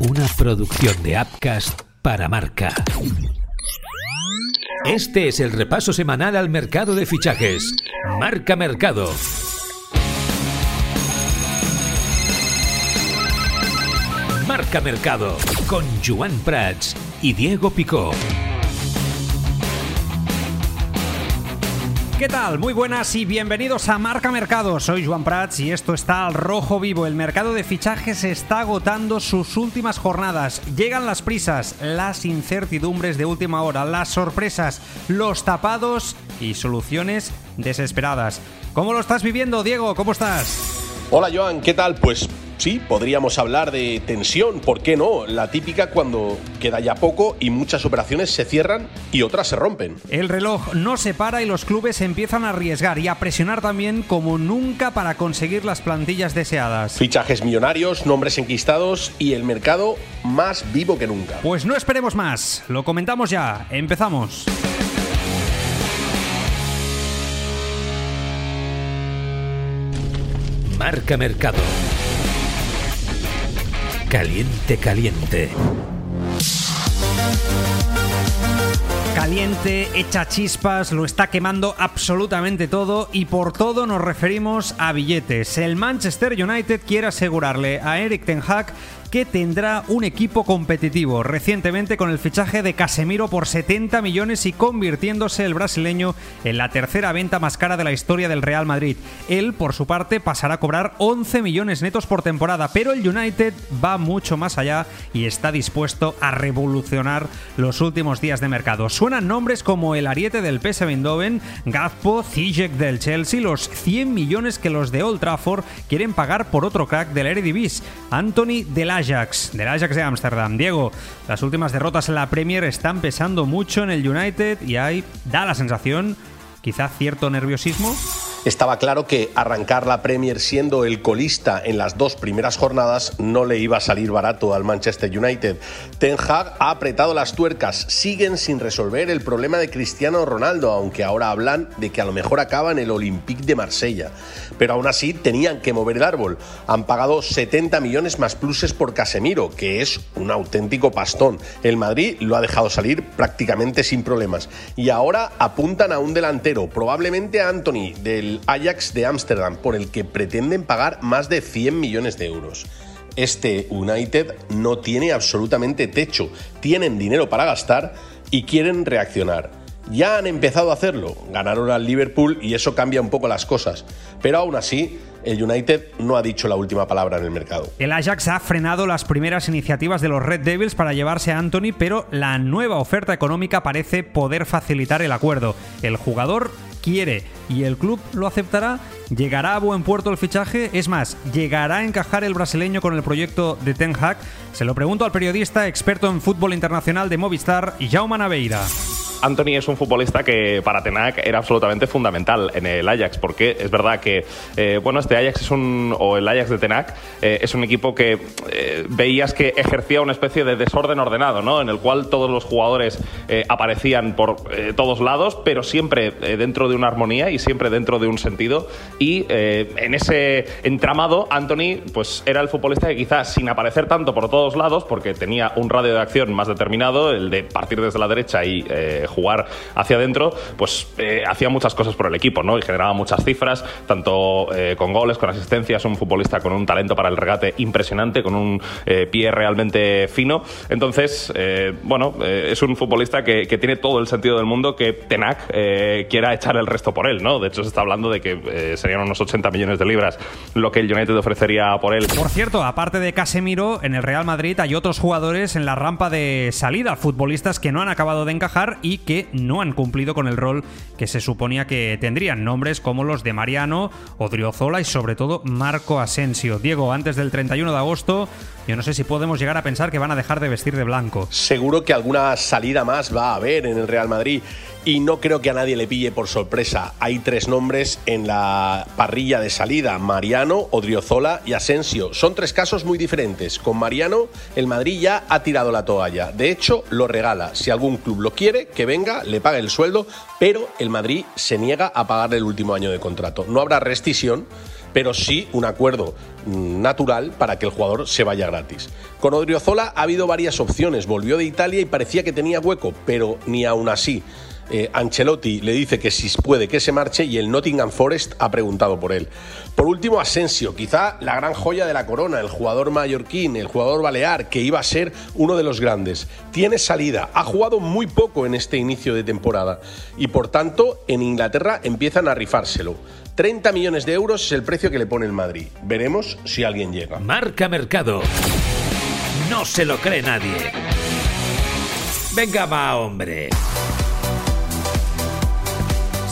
Una producción de Upcast para marca. Este es el repaso semanal al mercado de fichajes. Marca Mercado. Marca Mercado con Joan Prats y Diego Picó. ¿Qué tal? Muy buenas y bienvenidos a Marca Mercado. Soy Juan Prats y esto está al rojo vivo. El mercado de fichajes está agotando sus últimas jornadas. Llegan las prisas, las incertidumbres de última hora, las sorpresas, los tapados y soluciones desesperadas. ¿Cómo lo estás viviendo, Diego? ¿Cómo estás? Hola Joan, ¿qué tal? Pues Sí, podríamos hablar de tensión, ¿por qué no? La típica cuando queda ya poco y muchas operaciones se cierran y otras se rompen. El reloj no se para y los clubes empiezan a arriesgar y a presionar también como nunca para conseguir las plantillas deseadas. Fichajes millonarios, nombres enquistados y el mercado más vivo que nunca. Pues no esperemos más, lo comentamos ya, empezamos. Marca Mercado. Caliente, caliente. Caliente, echa chispas, lo está quemando absolutamente todo y por todo nos referimos a billetes. El Manchester United quiere asegurarle a Eric Ten Hag que tendrá un equipo competitivo recientemente con el fichaje de Casemiro por 70 millones y convirtiéndose el brasileño en la tercera venta más cara de la historia del Real Madrid. Él, por su parte, pasará a cobrar 11 millones netos por temporada, pero el United va mucho más allá y está dispuesto a revolucionar los últimos días de mercado. Suenan nombres como el ariete del PSV Eindhoven, Gazpo, Ziyech del Chelsea, los 100 millones que los de Old Trafford quieren pagar por otro crack del Eredivisie, Anthony de la Ajax, del Ajax de Ámsterdam. Diego, las últimas derrotas en la Premier están pesando mucho en el United y hay, da la sensación, quizá cierto nerviosismo. Estaba claro que arrancar la Premier siendo el colista en las dos primeras jornadas no le iba a salir barato al Manchester United. Ten Hag ha apretado las tuercas, siguen sin resolver el problema de Cristiano Ronaldo, aunque ahora hablan de que a lo mejor acaba en el Olympique de Marsella. Pero aún así tenían que mover el árbol. Han pagado 70 millones más pluses por Casemiro, que es un auténtico pastón. El Madrid lo ha dejado salir prácticamente sin problemas. Y ahora apuntan a un delantero, probablemente a Anthony, del Ajax de Ámsterdam, por el que pretenden pagar más de 100 millones de euros. Este United no tiene absolutamente techo, tienen dinero para gastar y quieren reaccionar. Ya han empezado a hacerlo, ganaron al Liverpool y eso cambia un poco las cosas, pero aún así el United no ha dicho la última palabra en el mercado. El Ajax ha frenado las primeras iniciativas de los Red Devils para llevarse a Anthony, pero la nueva oferta económica parece poder facilitar el acuerdo. El jugador quiere y el club lo aceptará. ¿Llegará a buen puerto el fichaje? Es más, ¿llegará a encajar el brasileño con el proyecto de Ten Hag? Se lo pregunto al periodista experto en fútbol internacional de Movistar, Jaume Naveira. Anthony es un futbolista que para Tenac era absolutamente fundamental en el Ajax, porque es verdad que, eh, bueno, este Ajax es un, o el Ajax de Tenac, eh, es un equipo que eh, veías que ejercía una especie de desorden ordenado, ¿no? En el cual todos los jugadores aparecían por todos lados, pero siempre dentro de una armonía y siempre dentro de un sentido. Y en ese entramado, Anthony, pues era el futbolista que quizás sin aparecer tanto por todos lados, porque tenía un radio de acción más determinado, el de partir desde la derecha y jugar hacia adentro, pues eh, hacía muchas cosas por el equipo, ¿no? Y generaba muchas cifras, tanto eh, con goles, con asistencias, un futbolista con un talento para el regate impresionante, con un eh, pie realmente fino. Entonces, bueno, es un futbolista que, tiene todo el sentido del mundo que Tenac quiera echar el resto por él, ¿no? De hecho, se está hablando de que serían unos 80 millones de libras lo que el United ofrecería por él. Por cierto, aparte de Casemiro, en el Real Madrid hay otros jugadores en la rampa de salida, futbolistas que no han acabado de encajar y que no han cumplido con el rol que se suponía que tendrían. Nombres como los de Mariano, Odriozola y sobre todo Marco Asensio. Diego, antes del 31 de agosto, yo no sé si podemos llegar a pensar que van a dejar de vestir de blanco. Seguro que alguna salida más va a haber en el Real Madrid y no creo que a nadie le pille por sorpresa. Hay tres nombres en la parrilla de salida, Mariano, Odriozola y Asensio. Son tres casos muy diferentes. Con Mariano, el Madrid ya ha tirado la toalla. De hecho, lo regala. Si algún club lo quiere, que venga, le pague el sueldo, pero el Madrid se niega a pagarle el último año de contrato. No habrá rescisión pero sí un acuerdo mm, natural para que el jugador se vaya gratis. Con Odriozola ha habido varias opciones, volvió de Italia y parecía que tenía hueco, pero ni aún así. Eh, Ancelotti le dice que si puede que se marche y el Nottingham Forest ha preguntado por él. Por último, Asensio, quizá la gran joya de la corona, el jugador mallorquín, el jugador balear, que iba a ser uno de los grandes. Tiene salida, ha jugado muy poco en este inicio de temporada y por tanto en Inglaterra empiezan a rifárselo. 30 millones de euros es el precio que le pone el Madrid. Veremos si alguien llega. Marca Mercado. No se lo cree nadie. Venga, va, hombre.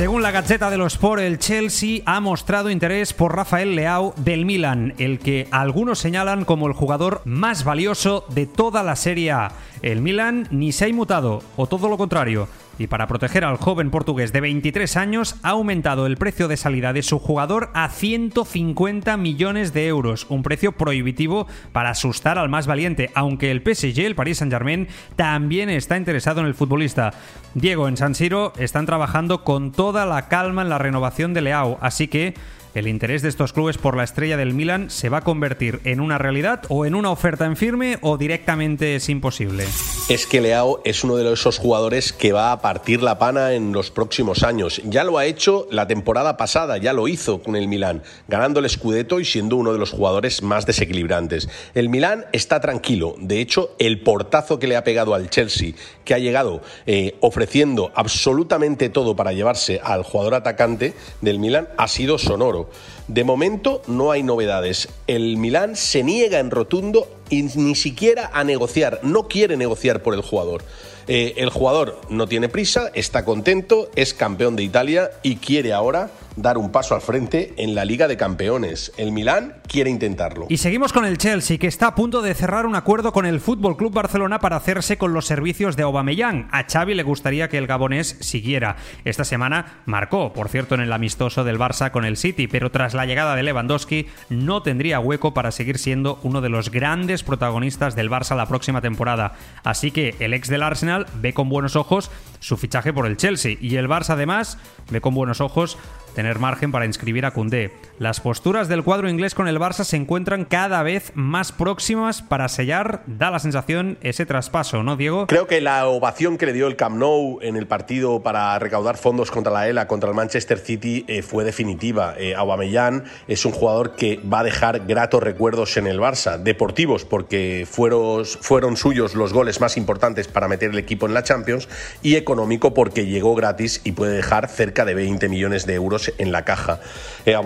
Según la Gaceta de los Sport, el Chelsea ha mostrado interés por Rafael Leao del Milan, el que algunos señalan como el jugador más valioso de toda la Serie A. El Milan ni se ha inmutado, o todo lo contrario, y para proteger al joven portugués de 23 años ha aumentado el precio de salida de su jugador a 150 millones de euros, un precio prohibitivo para asustar al más valiente, aunque el PSG, el Paris Saint-Germain, también está interesado en el futbolista. Diego, en San Siro están trabajando con toda la calma en la renovación de Leao, así que el interés de estos clubes por la estrella del Milan se va a convertir en una realidad o en una oferta en firme o directamente es imposible. Es que Leao es uno de esos jugadores que va a partir la pana en los próximos años. Ya lo ha hecho la temporada pasada, ya lo hizo con el Milan, ganando el Scudetto y siendo uno de los jugadores más desequilibrantes. El Milan está tranquilo, de hecho el portazo que le ha pegado al Chelsea, que ha llegado eh, ofreciendo absolutamente todo para llevarse al jugador atacante del Milan, ha sido sonoro. De momento no hay novedades. El Milán se niega en rotundo y ni siquiera a negociar, no quiere negociar por el jugador. Eh, el jugador no tiene prisa, está contento, es campeón de Italia y quiere ahora dar un paso al frente en la Liga de Campeones. El Milán quiere intentarlo. Y seguimos con el Chelsea, que está a punto de cerrar un acuerdo con el Fútbol Club Barcelona para hacerse con los servicios de Aubameyang. A Xavi le gustaría que el gabonés siguiera. Esta semana marcó, por cierto, en el amistoso del Barça con el City, pero tras la llegada de Lewandowski no tendría hueco para seguir siendo uno de los grandes protagonistas del Barça la próxima temporada. Así que el ex del Arsenal ve con buenos ojos su fichaje por el Chelsea y el Barça además ve con buenos ojos tener margen para inscribir a Cundé. Las posturas del cuadro inglés con el Barça se encuentran cada vez más próximas para sellar, da la sensación, ese traspaso, ¿no, Diego? Creo que la ovación que le dio el Camp Nou en el partido para recaudar fondos contra la ELA, contra el Manchester City, eh, fue definitiva. Eh, Aubameyang es un jugador que va a dejar gratos recuerdos en el Barça, deportivos, porque fueron, fueron suyos los goles más importantes para meter el equipo en la Champions, y económico porque llegó gratis y puede dejar cerca de 20 millones de euros en la caja. Eh,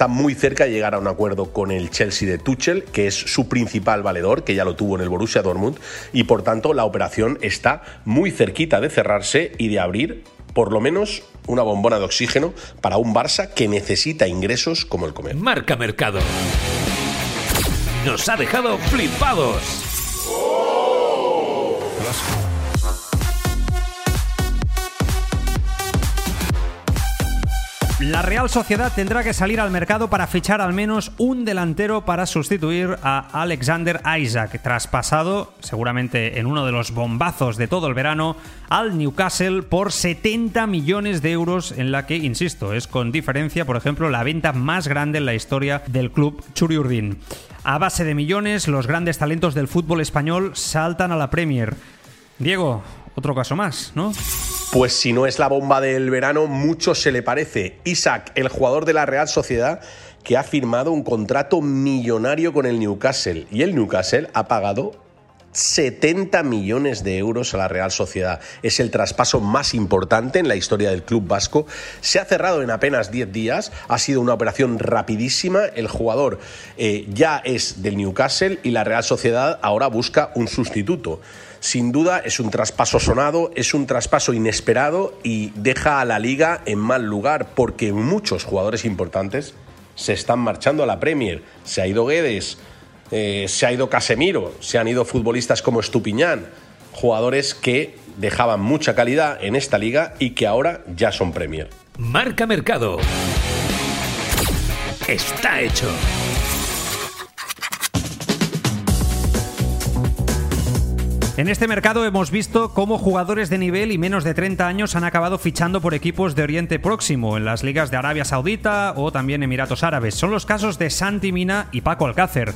está muy cerca de llegar a un acuerdo con el Chelsea de Tuchel, que es su principal valedor, que ya lo tuvo en el Borussia Dortmund, y por tanto la operación está muy cerquita de cerrarse y de abrir por lo menos una bombona de oxígeno para un Barça que necesita ingresos como el comer. Marca Mercado. Nos ha dejado flipados. La Real Sociedad tendrá que salir al mercado para fichar al menos un delantero para sustituir a Alexander Isaac, traspasado seguramente en uno de los bombazos de todo el verano al Newcastle por 70 millones de euros en la que, insisto, es con diferencia, por ejemplo, la venta más grande en la historia del club Churiurdin. A base de millones, los grandes talentos del fútbol español saltan a la Premier. Diego, otro caso más, ¿no? Pues si no es la bomba del verano, mucho se le parece. Isaac, el jugador de la Real Sociedad, que ha firmado un contrato millonario con el Newcastle. Y el Newcastle ha pagado 70 millones de euros a la Real Sociedad. Es el traspaso más importante en la historia del club vasco. Se ha cerrado en apenas 10 días. Ha sido una operación rapidísima. El jugador eh, ya es del Newcastle y la Real Sociedad ahora busca un sustituto. Sin duda es un traspaso sonado, es un traspaso inesperado y deja a la liga en mal lugar porque muchos jugadores importantes se están marchando a la Premier. Se ha ido Guedes, eh, se ha ido Casemiro, se han ido futbolistas como Estupiñán, jugadores que dejaban mucha calidad en esta liga y que ahora ya son Premier. Marca Mercado. Está hecho. En este mercado hemos visto cómo jugadores de nivel y menos de 30 años han acabado fichando por equipos de Oriente Próximo, en las ligas de Arabia Saudita o también Emiratos Árabes. Son los casos de Santi Mina y Paco Alcácer.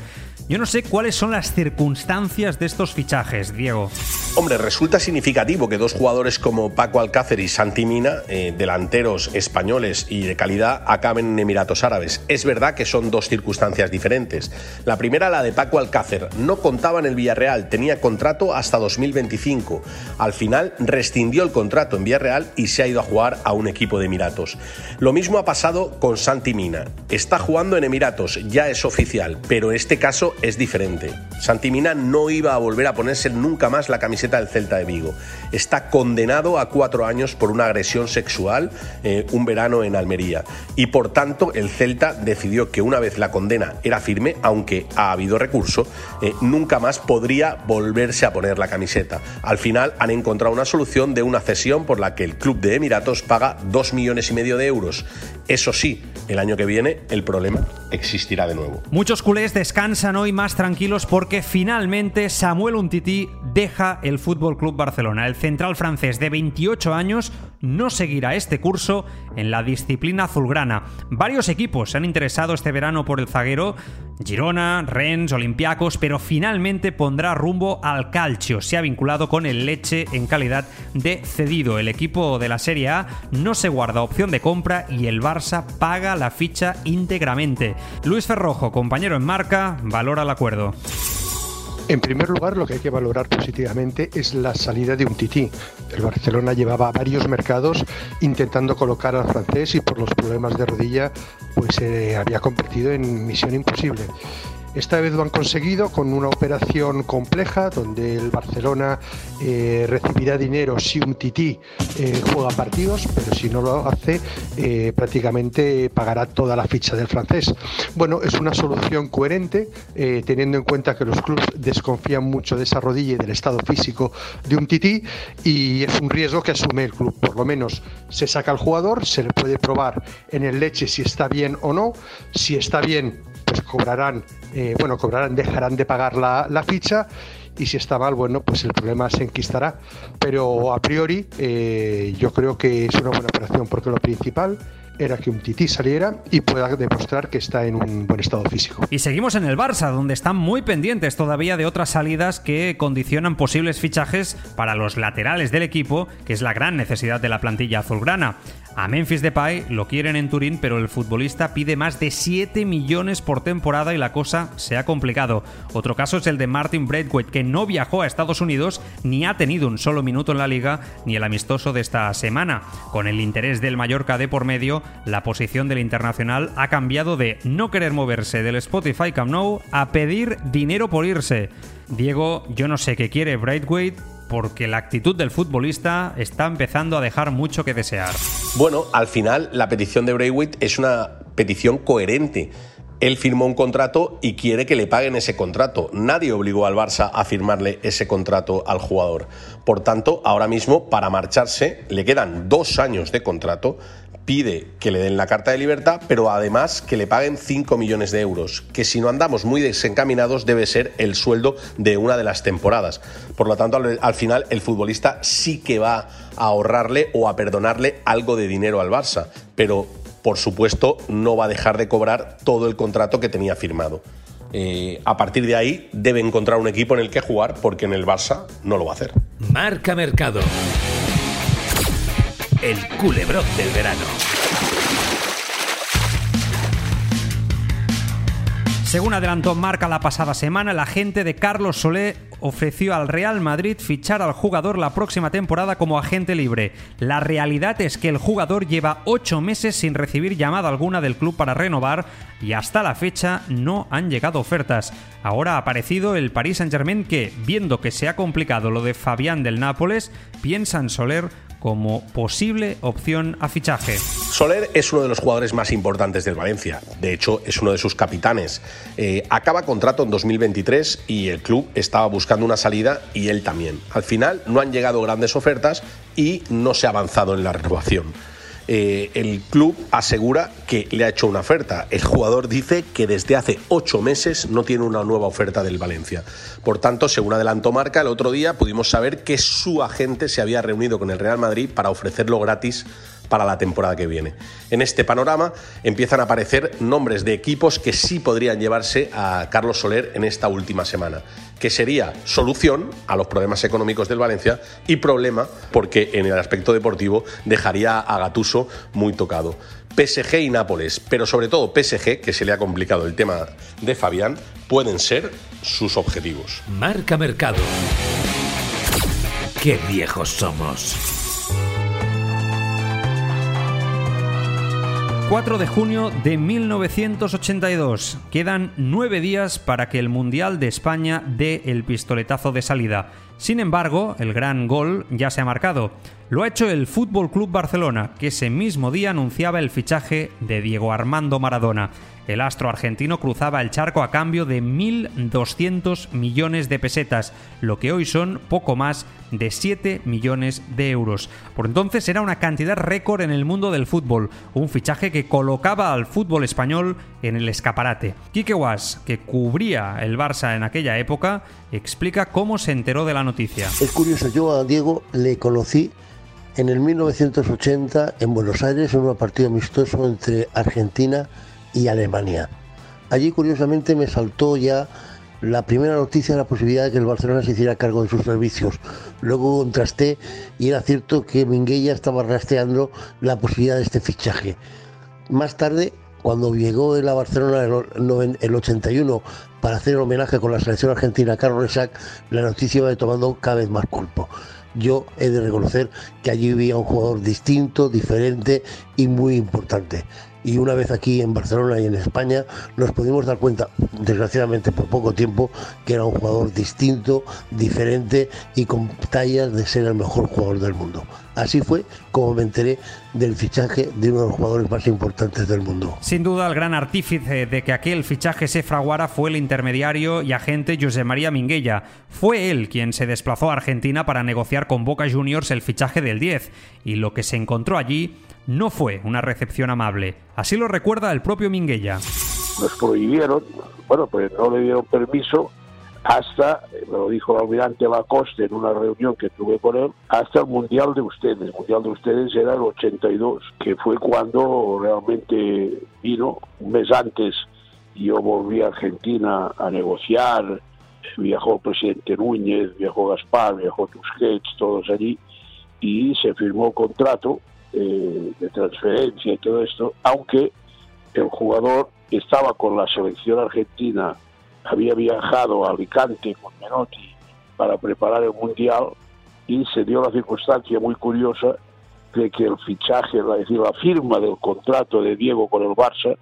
Yo no sé cuáles son las circunstancias de estos fichajes, Diego. Hombre, resulta significativo que dos jugadores como Paco Alcácer y Santi Mina, eh, delanteros españoles y de calidad, acaben en Emiratos Árabes. Es verdad que son dos circunstancias diferentes. La primera, la de Paco Alcácer, no contaba en el Villarreal, tenía contrato hasta 2025. Al final rescindió el contrato en Villarreal y se ha ido a jugar a un equipo de Emiratos. Lo mismo ha pasado con Santi Mina. Está jugando en Emiratos, ya es oficial, pero en este caso es diferente. Santimina no iba a volver a ponerse nunca más la camiseta del Celta de Vigo. Está condenado a cuatro años por una agresión sexual eh, un verano en Almería. Y por tanto, el Celta decidió que una vez la condena era firme, aunque ha habido recurso, eh, nunca más podría volverse a poner la camiseta. Al final han encontrado una solución de una cesión por la que el club de Emiratos paga dos millones y medio de euros. Eso sí, el año que viene el problema existirá de nuevo. Muchos culés descansan hoy más tranquilos porque finalmente Samuel Untiti deja el Fútbol Club Barcelona. El central francés de 28 años no seguirá este curso en la disciplina azulgrana. Varios equipos se han interesado este verano por el zaguero, Girona, Rennes, Olympiacos, pero finalmente pondrá rumbo al calcio. Se ha vinculado con el Leche en calidad de cedido. El equipo de la Serie A no se guarda opción de compra y el Barça paga la ficha íntegramente. Luis Ferrojo, compañero en marca, valora el acuerdo. En primer lugar, lo que hay que valorar positivamente es la salida de un tití. El Barcelona llevaba varios mercados intentando colocar al francés y por los problemas de rodilla pues se eh, había convertido en misión imposible. Esta vez lo han conseguido con una operación compleja donde el Barcelona eh, recibirá dinero si un tití eh, juega partidos, pero si no lo hace eh, prácticamente pagará toda la ficha del francés. Bueno, es una solución coherente teniendo en cuenta que los clubes desconfían mucho de esa rodilla y del estado físico de un tití y es un riesgo que asume el club. Por lo menos se saca al jugador, se le puede probar en el leche si está bien o no. Si está bien, pues cobrarán, eh, bueno, cobrarán, dejarán de pagar la, la, ficha y si está mal, bueno, pues el problema se enquistará. Pero a priori eh, yo creo que es una buena operación porque lo principal era que un tití saliera y pueda demostrar que está en un buen estado físico. Y seguimos en el Barça, donde están muy pendientes todavía de otras salidas que condicionan posibles fichajes para los laterales del equipo, que es la gran necesidad de la plantilla azulgrana. A Memphis Depay lo quieren en Turín, pero el futbolista pide más de 7 millones por temporada y la cosa se ha complicado. Otro caso es el de Martin Braithwaite, que no viajó a Estados Unidos ni ha tenido un solo minuto en la liga ni el amistoso de esta semana. Con el interés del Mallorca de por medio, la posición del internacional ha cambiado de no querer moverse del Spotify Camp Nou a pedir dinero por irse. Diego, yo no sé qué quiere Braithwaite, porque la actitud del futbolista está empezando a dejar mucho que desear. Bueno, al final la petición de Braithwaite es una petición coherente. Él firmó un contrato y quiere que le paguen ese contrato. Nadie obligó al Barça a firmarle ese contrato al jugador. Por tanto, ahora mismo, para marcharse, le quedan dos años de contrato pide que le den la carta de libertad, pero además que le paguen 5 millones de euros, que si no andamos muy desencaminados debe ser el sueldo de una de las temporadas. Por lo tanto, al, final el futbolista sí que va a ahorrarle o a perdonarle algo de dinero al Barça, pero por supuesto no va a dejar de cobrar todo el contrato que tenía firmado. Eh, a partir de ahí debe encontrar un equipo en el que jugar porque en el Barça no lo va a hacer. Marca Mercado el culebrón del verano. Según adelantó Marca la pasada semana, la agente de Carlos Solé ofreció al Real Madrid fichar al jugador la próxima temporada como agente libre. La realidad es que el jugador lleva ocho meses sin recibir llamada alguna del club para renovar y hasta la fecha no han llegado ofertas. Ahora ha aparecido el Paris Saint Germain que, viendo que se ha complicado lo de Fabián del Nápoles, piensa en Soler como posible opción a fichaje. Soler es uno de los jugadores más importantes del Valencia, de hecho es uno de sus capitanes. Eh, acaba contrato en 2023 y el club estaba buscando una salida y él también. Al final no han llegado grandes ofertas y no se ha avanzado en la renovación. Eh, el club asegura que le ha hecho una oferta. El jugador dice que desde hace ocho meses no tiene una nueva oferta del Valencia. Por tanto, según adelantó Marca, el otro día pudimos saber que su agente se había reunido con el Real Madrid para ofrecerlo gratis para la temporada que viene. En este panorama empiezan a aparecer nombres de equipos que sí podrían llevarse a Carlos Soler en esta última semana, que sería solución a los problemas económicos del Valencia y problema porque en el aspecto deportivo dejaría a Gatuso muy tocado. PSG y Nápoles, pero sobre todo PSG, que se le ha complicado el tema de Fabián, pueden ser sus objetivos. Marca Mercado. Qué viejos somos. 4 de junio de 1982. Quedan nueve días para que el Mundial de España dé el pistoletazo de salida. Sin embargo, el gran gol ya se ha marcado. Lo ha hecho el Fútbol Club Barcelona, que ese mismo día anunciaba el fichaje de Diego Armando Maradona. El astro argentino cruzaba el charco a cambio de 1.200 millones de pesetas, lo que hoy son poco más de 7 millones de euros. Por entonces era una cantidad récord en el mundo del fútbol, un fichaje que colocaba al fútbol español en el escaparate. Quique Was, que cubría el Barça en aquella época, explica cómo se enteró de la noticia. Es curioso, yo a Diego le conocí en el 1980 en Buenos Aires en un partido amistoso entre Argentina y Alemania. Allí curiosamente me saltó ya la primera noticia de la posibilidad de que el Barcelona se hiciera cargo de sus servicios. Luego contrasté y era cierto que Minguella estaba rastreando la posibilidad de este fichaje. Más tarde, cuando llegó de la Barcelona el 81 para hacer homenaje con la selección argentina a Carlos Resac, la noticia iba tomando cada vez más culpo. Yo he de reconocer que allí había un jugador distinto, diferente y muy importante y una vez aquí en Barcelona y en España nos pudimos dar cuenta, desgraciadamente por poco tiempo, que era un jugador distinto, diferente y con tallas de ser el mejor jugador del mundo. Así fue como me enteré del fichaje de uno de los jugadores más importantes del mundo. Sin duda, el gran artífice de que aquel fichaje se fraguara fue el intermediario y agente José María Minguella. Fue él quien se desplazó a Argentina para negociar con Boca Juniors el fichaje del 10, y lo que se encontró allí no fue una recepción amable. Así lo recuerda el propio Minguella. Nos prohibieron, bueno, pues no le dieron permiso hasta, me lo dijo el almirante Lacoste en una reunión que tuve con él, hasta el Mundial de Ustedes. El Mundial de Ustedes era el 82, que fue cuando realmente vino, un mes antes yo volví a Argentina a negociar, viajó el presidente Núñez, viajó Gaspar, viajó Tusquets, todos allí, y se firmó contrato eh, de transferencia y todo esto, aunque el jugador estaba con la selección argentina, había viajado a Alicante con Menotti para preparar el Mundial y se dio la circunstancia muy curiosa de que el fichaje, es decir, la firma del contrato de Diego con el Barça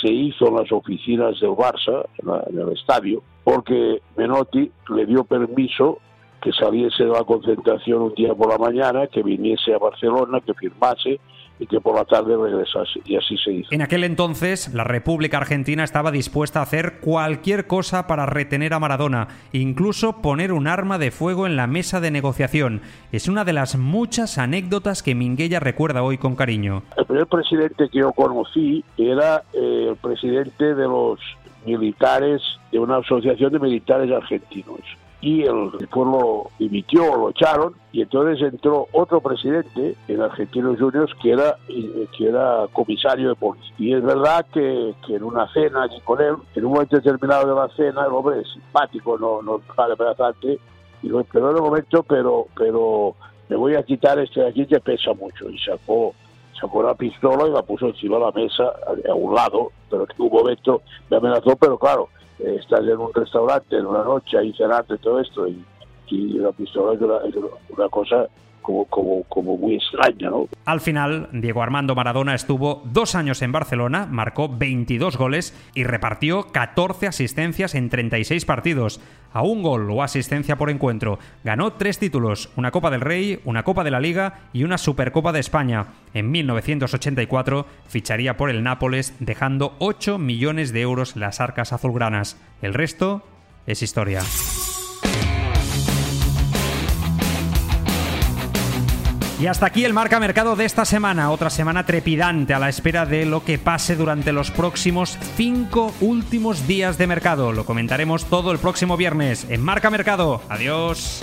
se hizo en las oficinas del Barça, en el estadio, porque Menotti le dio permiso que saliese de la concentración un día por la mañana, que viniese a Barcelona, que firmase y que por la tarde regresase. Y así se hizo. En aquel entonces, la República Argentina estaba dispuesta a hacer cualquier cosa para retener a Maradona, incluso poner un arma de fuego en la mesa de negociación. Es una de las muchas anécdotas que Minguella recuerda hoy con cariño. El primer presidente que yo conocí era eh, el presidente de los militares, de una asociación de militares argentinos y el pueblo dimitió, lo echaron, y entonces entró otro presidente en Argentinos Juniors que era, que era comisario de policía. Y es verdad que, que en una cena con él, en un momento determinado de la cena, el hombre es simpático, no, no vale bastante, y lo esperó en el momento, pero, pero me voy a quitar este de aquí que pesa mucho, y sacó sacó la pistola y la puso encima de la mesa a un lado, pero en un momento me amenazó, pero claro, eh, estás en un restaurante en una noche ahí cenando y todo esto y, la pistola es una, cosa como, muy. Al final, Diego Armando Maradona estuvo dos años en Barcelona, marcó 22 goles y repartió 14 asistencias en 36 partidos a un gol o asistencia por encuentro. Ganó tres títulos, una Copa del Rey, una Copa de la Liga y una Supercopa de España. En 1984 ficharía por el Nápoles dejando 8 millones de euros las arcas azulgranas. El resto es historia. Y hasta aquí el marca mercado de esta semana, otra semana trepidante a la espera de lo que pase durante los próximos cinco últimos días de mercado. Lo comentaremos todo el próximo viernes en Marca Mercado. Adiós.